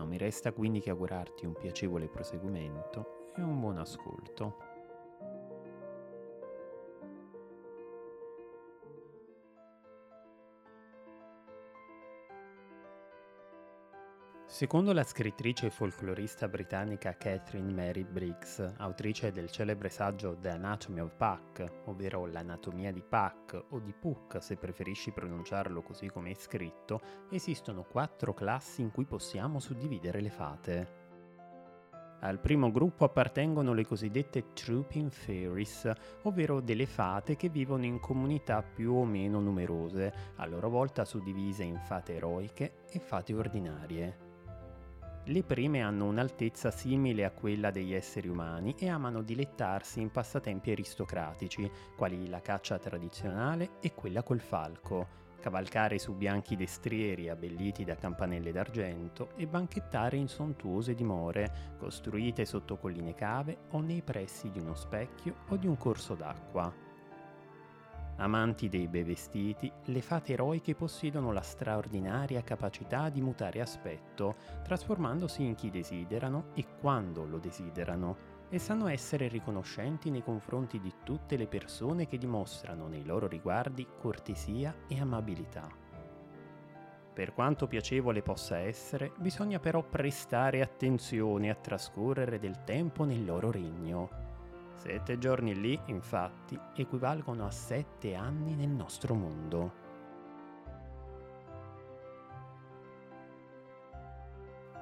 non mi resta quindi che augurarti un piacevole proseguimento e un buon ascolto. Secondo la scrittrice e folclorista britannica Catherine Mary Briggs, autrice del celebre saggio The Anatomy of Puck, ovvero l'anatomia di Puck o di Puck se preferisci pronunciarlo così come è scritto, esistono quattro classi in cui possiamo suddividere le fate. Al primo gruppo appartengono le cosiddette Trooping Fairies, ovvero delle fate che vivono in comunità più o meno numerose, a loro volta suddivise in fate eroiche e fate ordinarie. Le prime hanno un'altezza simile a quella degli esseri umani e amano dilettarsi in passatempi aristocratici, quali la caccia tradizionale e quella col falco, cavalcare su bianchi destrieri abbelliti da campanelle d'argento e banchettare in sontuose dimore, costruite sotto colline cave o nei pressi di uno specchio o di un corso d'acqua. Amanti dei bei vestiti, le fate eroiche possiedono la straordinaria capacità di mutare aspetto, trasformandosi in chi desiderano e quando lo desiderano, e sanno essere riconoscenti nei confronti di tutte le persone che dimostrano nei loro riguardi cortesia e amabilità. Per quanto piacevole possa essere, bisogna però prestare attenzione a trascorrere del tempo nel loro regno Sette giorni lì, infatti, equivalgono a sette anni nel nostro mondo.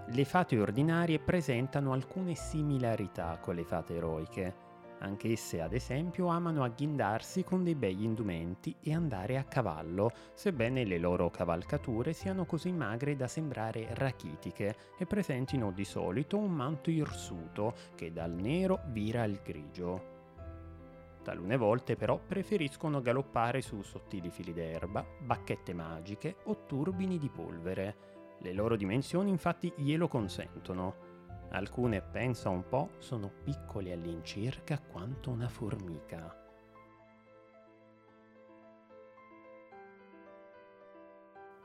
Le fate ordinarie presentano alcune similarità con le fate eroiche. Anch'esse, ad esempio, amano agghindarsi con dei begli indumenti e andare a cavallo, sebbene le loro cavalcature siano così magre da sembrare rachitiche e presentino di solito un manto irsuto che dal nero vira al grigio. Talune volte però preferiscono galoppare su sottili fili d'erba, bacchette magiche o turbini di polvere. Le loro dimensioni infatti glielo consentono. Alcune, pensa un po', sono piccole all'incirca quanto una formica.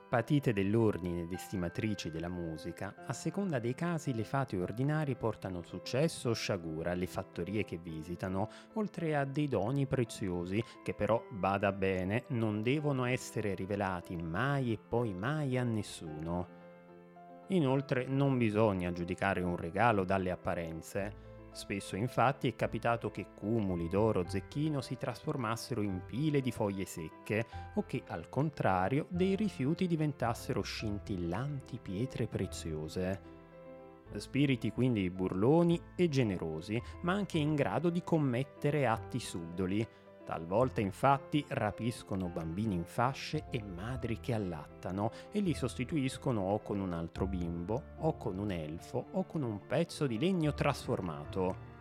Patite dell'ordine ed estimatrici della musica, a seconda dei casi le fate ordinarie portano successo o sciagura alle fattorie che visitano, oltre a dei doni preziosi che però, bada bene, non devono essere rivelati mai e poi mai a nessuno. Inoltre non bisogna giudicare un regalo dalle apparenze. Spesso infatti è capitato che cumuli d'oro zecchino si trasformassero in pile di foglie secche o che al contrario dei rifiuti diventassero scintillanti pietre preziose. Spiriti quindi burloni e generosi, ma anche in grado di commettere atti subdoli, Talvolta infatti rapiscono bambini in fasce e madri che allattano e li sostituiscono o con un altro bimbo, o con un elfo, o con un pezzo di legno trasformato.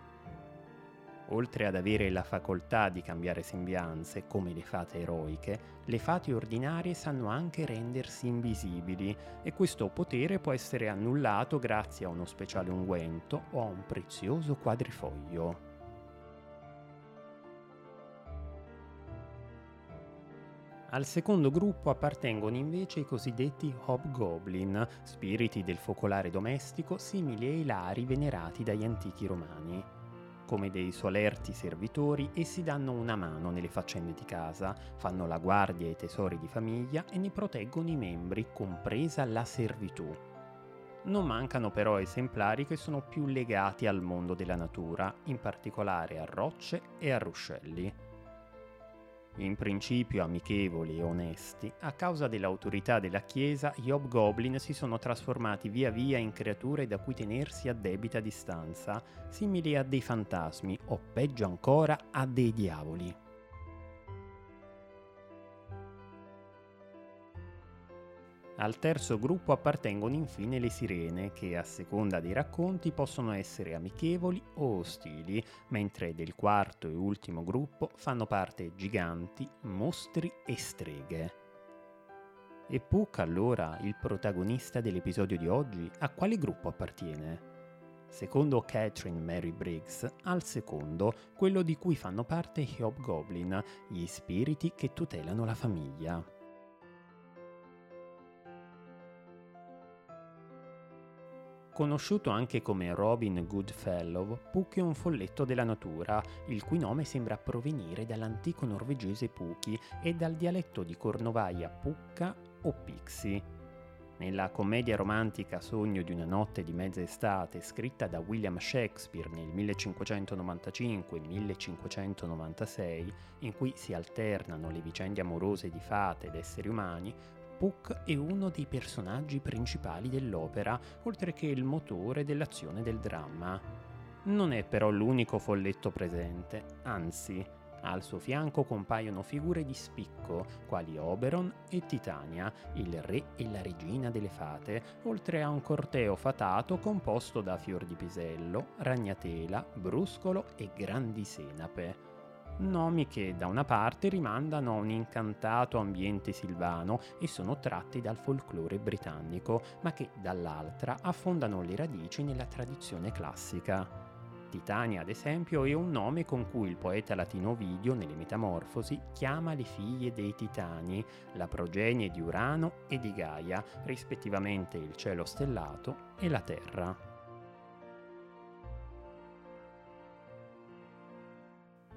Oltre ad avere la facoltà di cambiare sembianze, come le fate eroiche, le fate ordinarie sanno anche rendersi invisibili e questo potere può essere annullato grazie a uno speciale unguento o a un prezioso quadrifoglio. Al secondo gruppo appartengono invece i cosiddetti hobgoblin, spiriti del focolare domestico simili ai lari venerati dagli antichi romani. Come dei solerti servitori, essi danno una mano nelle faccende di casa, fanno la guardia ai tesori di famiglia e ne proteggono i membri, compresa la servitù. Non mancano però esemplari che sono più legati al mondo della natura, in particolare a rocce e a ruscelli in principio amichevoli e onesti, a causa dell'autorità della Chiesa, gli Hobgoblin si sono trasformati via via in creature da cui tenersi a debita distanza, simili a dei fantasmi o peggio ancora a dei diavoli. Al terzo gruppo appartengono infine le sirene, che a seconda dei racconti possono essere amichevoli o ostili, mentre del quarto e ultimo gruppo fanno parte giganti, mostri e streghe. E Puck allora, il protagonista dell'episodio di oggi, a quale gruppo appartiene? Secondo Catherine Mary Briggs, al secondo, quello di cui fanno parte gli Hobgoblin, gli spiriti che tutelano la famiglia. Conosciuto anche come Robin Goodfellow, Puck è un folletto della natura, il cui nome sembra provenire dall'antico norvegese Puki e dal dialetto di Cornovaglia Pukka o Pixie. Nella commedia romantica Sogno di una notte di mezza estate, scritta da William Shakespeare nel 1595-1596, in cui si alternano le vicende amorose di fate ed esseri umani, Puck è uno dei personaggi principali dell'opera, oltre che il motore dell'azione del dramma. Non è però l'unico folletto presente, anzi, al suo fianco compaiono figure di spicco, quali Oberon e Titania, il re e la regina delle fate, oltre a un corteo fatato composto da fior di pisello, ragnatela, bruscolo e grandi senape nomi che da una parte rimandano a un incantato ambiente silvano e sono tratti dal folklore britannico, ma che dall'altra affondano le radici nella tradizione classica. Titania, ad esempio, è un nome con cui il poeta latino Ovidio, nelle Metamorfosi, chiama le figlie dei Titani, la progenie di Urano e di Gaia, rispettivamente il cielo stellato e la terra.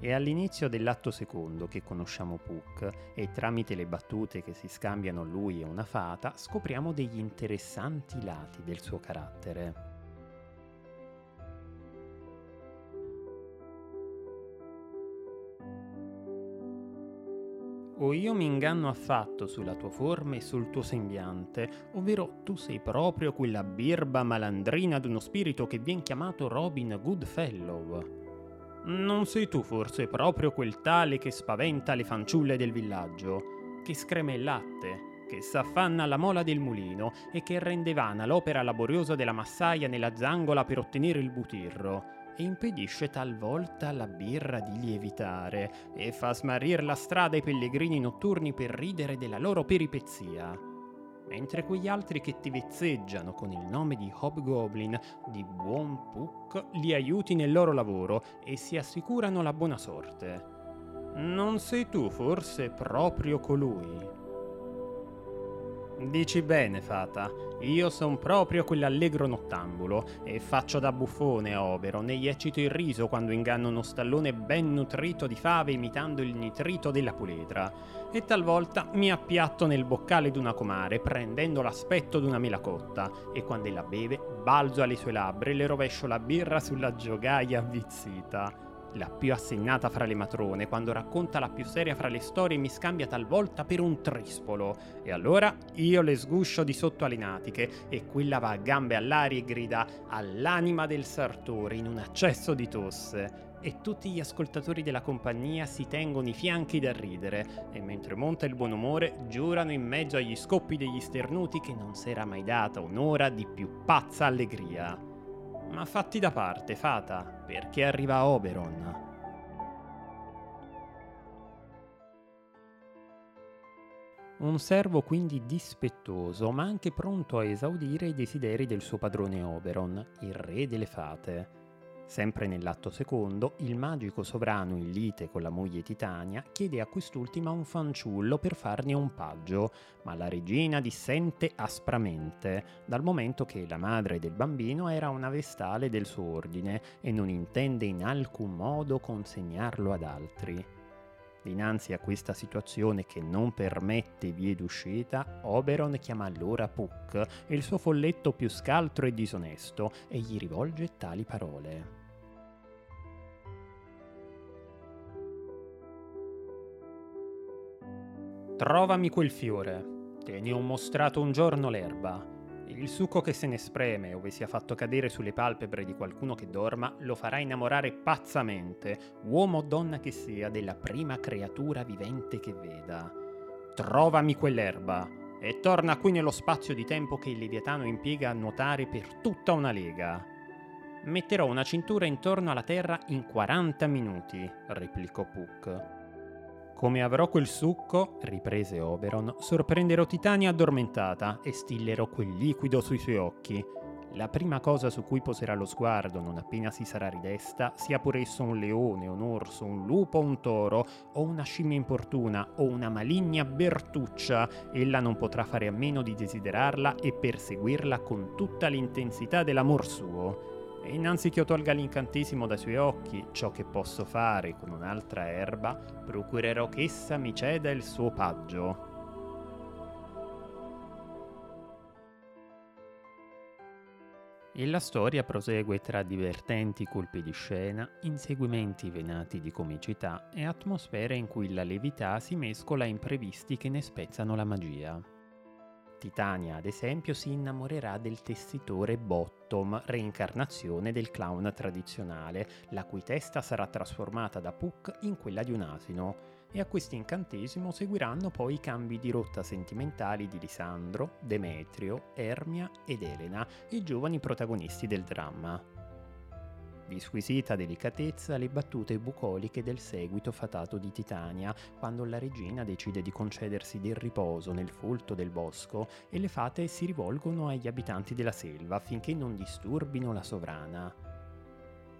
È all'inizio dell'atto secondo che conosciamo Puck e tramite le battute che si scambiano lui e una fata scopriamo degli interessanti lati del suo carattere. O io mi inganno affatto sulla tua forma e sul tuo sembiante, ovvero tu sei proprio quella birba malandrina d'uno spirito che vien chiamato Robin Goodfellow. Non sei tu forse proprio quel tale che spaventa le fanciulle del villaggio, che screme il latte, che s'affanna la mola del mulino e che rende vana l'opera laboriosa della massaia nella zangola per ottenere il butirro, e impedisce talvolta alla birra di lievitare, e fa smarrir la strada ai pellegrini notturni per ridere della loro peripezia mentre quegli altri che ti vezzeggiano con il nome di Hobgoblin, di buon Puck, li aiuti nel loro lavoro e si assicurano la buona sorte. Non sei tu forse proprio colui? Dici bene, fata. Io son proprio quell'allegro nottambulo e faccio da buffone a Oberon e gli eccito il riso quando inganno uno stallone ben nutrito di fave imitando il nitrito della puledra. E talvolta mi appiatto nel boccale d'una comare prendendo l'aspetto d'una mela cotta e quando ella beve balzo alle sue labbra e le rovescio la birra sulla giogaia avvizzita la più assennata fra le matrone, quando racconta la più seria fra le storie mi scambia talvolta per un trispolo. E allora io le sguscio di sotto alle natiche e quella va a gambe all'aria e grida all'anima del sartore in un accesso di tosse. E tutti gli ascoltatori della compagnia si tengono i fianchi da ridere e mentre monta il buon umore giurano in mezzo agli scoppi degli sternuti che non s'era mai data un'ora di più pazza allegria. Ma fatti da parte, fata, perché arriva Oberon. Un servo quindi dispettoso, ma anche pronto a esaudire i desideri del suo padrone Oberon, il re delle fate. Sempre nell'atto secondo, il magico sovrano in lite con la moglie Titania chiede a quest'ultima un fanciullo per farne un paggio, ma la regina dissente aspramente, dal momento che la madre del bambino era una vestale del suo ordine e non intende in alcun modo consegnarlo ad altri. Dinanzi a questa situazione che non permette vie d'uscita, Oberon chiama allora Puck, il suo folletto più scaltro e disonesto, e gli rivolge tali parole. Trovami quel fiore. Te ne ho mostrato un giorno l'erba. Il succo che se ne spreme, ove sia fatto cadere sulle palpebre di qualcuno che dorma, lo farà innamorare pazzamente, uomo o donna che sia, della prima creatura vivente che veda. Trovami quell'erba. e torna qui nello spazio di tempo che il Leviatano impiega a nuotare per tutta una lega. Metterò una cintura intorno alla Terra in 40 minuti, replicò Puck. Come avrò quel succo, riprese Oberon, sorprenderò Titania addormentata e stillerò quel liquido sui suoi occhi. La prima cosa su cui poserà lo sguardo non appena si sarà ridesta, sia pur esso un leone, un orso, un lupo un toro, o una scimmia importuna, o una maligna bertuccia, ella non potrà fare a meno di desiderarla e perseguirla con tutta l'intensità dell'amor suo. E innanzi che io tolga l'incantesimo dai suoi occhi, ciò che posso fare con un'altra erba, procurerò che essa mi ceda il suo paggio. E la storia prosegue tra divertenti colpi di scena, inseguimenti venati di comicità e atmosfere in cui la levità si mescola a imprevisti che ne spezzano la magia. Titania, ad esempio, si innamorerà del tessitore Bottom, reincarnazione del clown tradizionale, la cui testa sarà trasformata da Puck in quella di un asino. E a questo incantesimo seguiranno poi i cambi di rotta sentimentali di Lisandro, Demetrio, Ermia ed Elena, i giovani protagonisti del dramma. Di squisita delicatezza le battute bucoliche del seguito fatato di Titania, quando la regina decide di concedersi del riposo nel folto del bosco e le fate si rivolgono agli abitanti della selva affinché non disturbino la sovrana.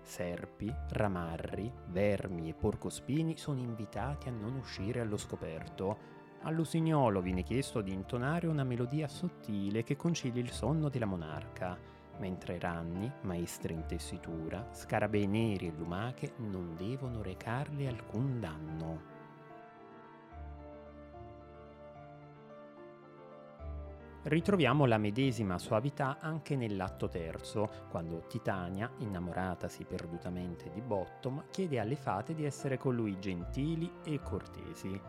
Serpi, ramarri, vermi e porcospini sono invitati a non uscire allo scoperto. All'usignolo viene chiesto di intonare una melodia sottile che concili il sonno della monarca mentre ranni, maestri in tessitura, scarabei neri e lumache non devono recarle alcun danno. Ritroviamo la medesima suavità anche nell'atto terzo, quando Titania, innamoratasi perdutamente di Bottom, chiede alle fate di essere con lui gentili e cortesi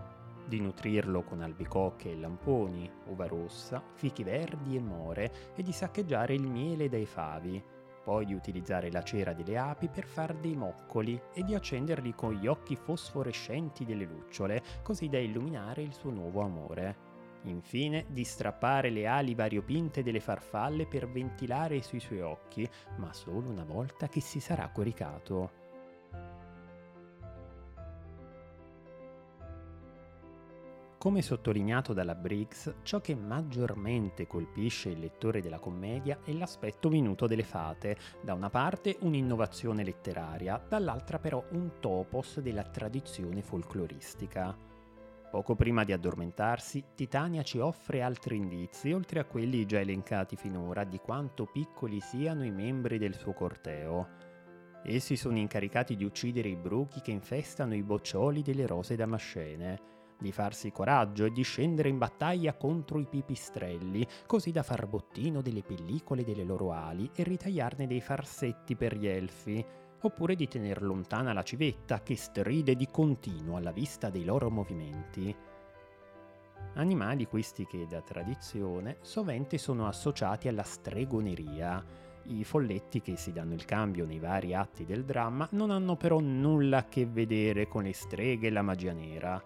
di nutrirlo con albicocche e lamponi, uva rossa, fichi verdi e more e di saccheggiare il miele dai favi, poi di utilizzare la cera delle api per far dei moccoli e di accenderli con gli occhi fosforescenti delle lucciole, così da illuminare il suo nuovo amore. Infine di strappare le ali variopinte delle farfalle per ventilare sui suoi occhi, ma solo una volta che si sarà coricato. Come sottolineato dalla Briggs, ciò che maggiormente colpisce il lettore della commedia è l'aspetto minuto delle fate, da una parte un'innovazione letteraria, dall'altra però un topos della tradizione folcloristica. Poco prima di addormentarsi, Titania ci offre altri indizi, oltre a quelli già elencati finora, di quanto piccoli siano i membri del suo corteo. Essi sono incaricati di uccidere i bruchi che infestano i boccioli delle rose damascene di farsi coraggio e di scendere in battaglia contro i pipistrelli, così da far bottino delle pellicole delle loro ali e ritagliarne dei farsetti per gli elfi, oppure di tener lontana la civetta che stride di continuo alla vista dei loro movimenti. Animali questi che da tradizione sovente sono associati alla stregoneria. I folletti che si danno il cambio nei vari atti del dramma non hanno però nulla a che vedere con le streghe e la magia nera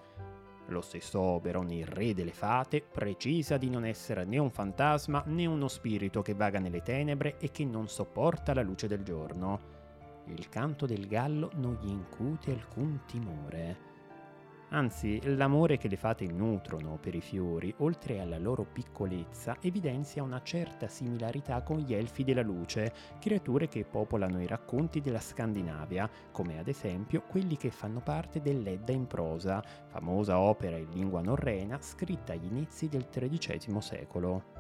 lo stesso Oberon, il re delle fate, precisa di non essere né un fantasma né uno spirito che vaga nelle tenebre e che non sopporta la luce del giorno. Il canto del gallo non gli incute alcun timore. Anzi, l'amore che le fate nutrono per i fiori, oltre alla loro piccolezza, evidenzia una certa similarità con gli elfi della luce, creature che popolano i racconti della Scandinavia, come ad esempio quelli che fanno parte dell'Edda in prosa, famosa opera in lingua norrena scritta agli inizi del XIII secolo.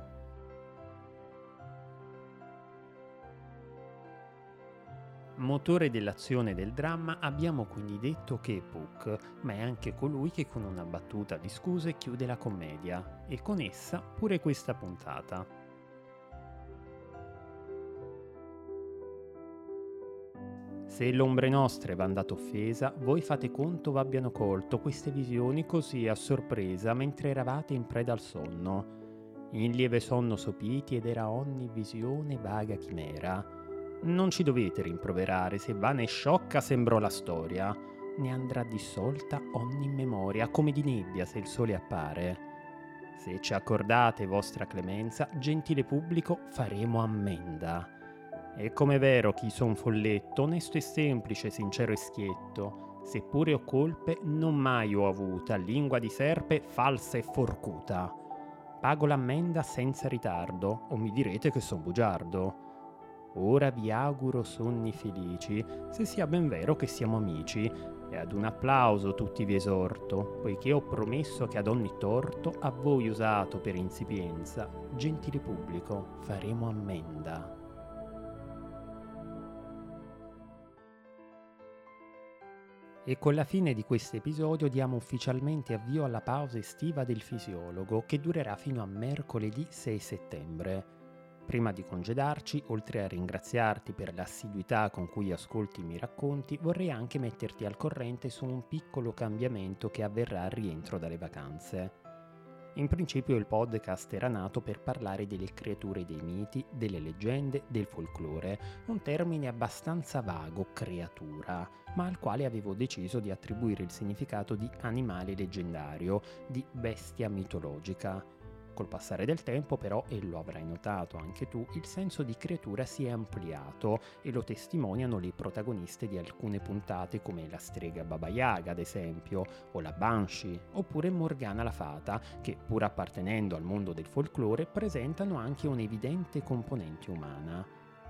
Motore dell'azione del dramma abbiamo quindi detto che è Puck, ma è anche colui che con una battuta di scuse chiude la commedia, e con essa pure questa puntata. Se l'ombre nostre va andata offesa, voi fate conto v'abbiano colto queste visioni così a sorpresa mentre eravate in preda al sonno. In lieve sonno sopiti ed era ogni visione vaga chimera non ci dovete rimproverare se vana e sciocca sembrò la storia. Ne andrà dissolta ogni memoria, come di nebbia se il sole appare. Se ci accordate vostra clemenza, gentile pubblico, faremo ammenda. E come vero chi son folletto, onesto e semplice, sincero e schietto, seppure ho colpe, non mai ho avuta lingua di serpe falsa e forcuta. Pago l'ammenda senza ritardo, o mi direte che son bugiardo. Ora vi auguro sonni felici, se sia ben vero che siamo amici, e ad un applauso tutti vi esorto, poiché ho promesso che ad ogni torto a voi usato per insipienza, gentile pubblico, faremo ammenda. E con la fine di questo episodio diamo ufficialmente avvio alla pausa estiva del fisiologo che durerà fino a mercoledì 6 settembre. Prima di congedarci, oltre a ringraziarti per l'assiduità con cui ascolti i miei racconti, vorrei anche metterti al corrente su un piccolo cambiamento che avverrà al rientro dalle vacanze. In principio il podcast era nato per parlare delle creature dei miti, delle leggende, del folklore, un termine abbastanza vago, creatura, ma al quale avevo deciso di attribuire il significato di animale leggendario, di bestia mitologica. Col passare del tempo però, e lo avrai notato anche tu, il senso di creatura si è ampliato e lo testimoniano le protagoniste di alcune puntate come la strega Baba Yaga ad esempio, o la Banshee, oppure Morgana la Fata, che pur appartenendo al mondo del folklore presentano anche un'evidente componente umana.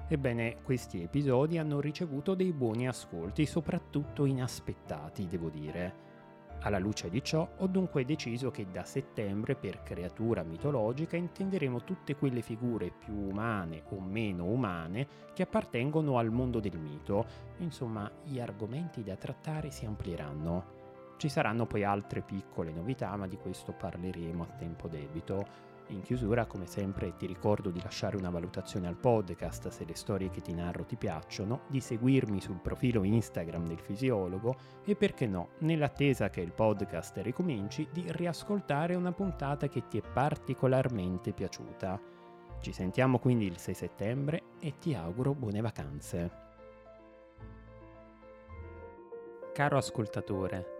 Ebbene, questi episodi hanno ricevuto dei buoni ascolti, soprattutto inaspettati, devo dire. Alla luce di ciò ho dunque deciso che da settembre per creatura mitologica intenderemo tutte quelle figure più umane o meno umane che appartengono al mondo del mito, insomma gli argomenti da trattare si amplieranno. Ci saranno poi altre piccole novità, ma di questo parleremo a tempo debito. In chiusura, come sempre, ti ricordo di lasciare una valutazione al podcast se le storie che ti narro ti piacciono, di seguirmi sul profilo Instagram del fisiologo e perché no, nell'attesa che il podcast ricominci, di riascoltare una puntata che ti è particolarmente piaciuta. Ci sentiamo quindi il 6 settembre e ti auguro buone vacanze. Caro ascoltatore,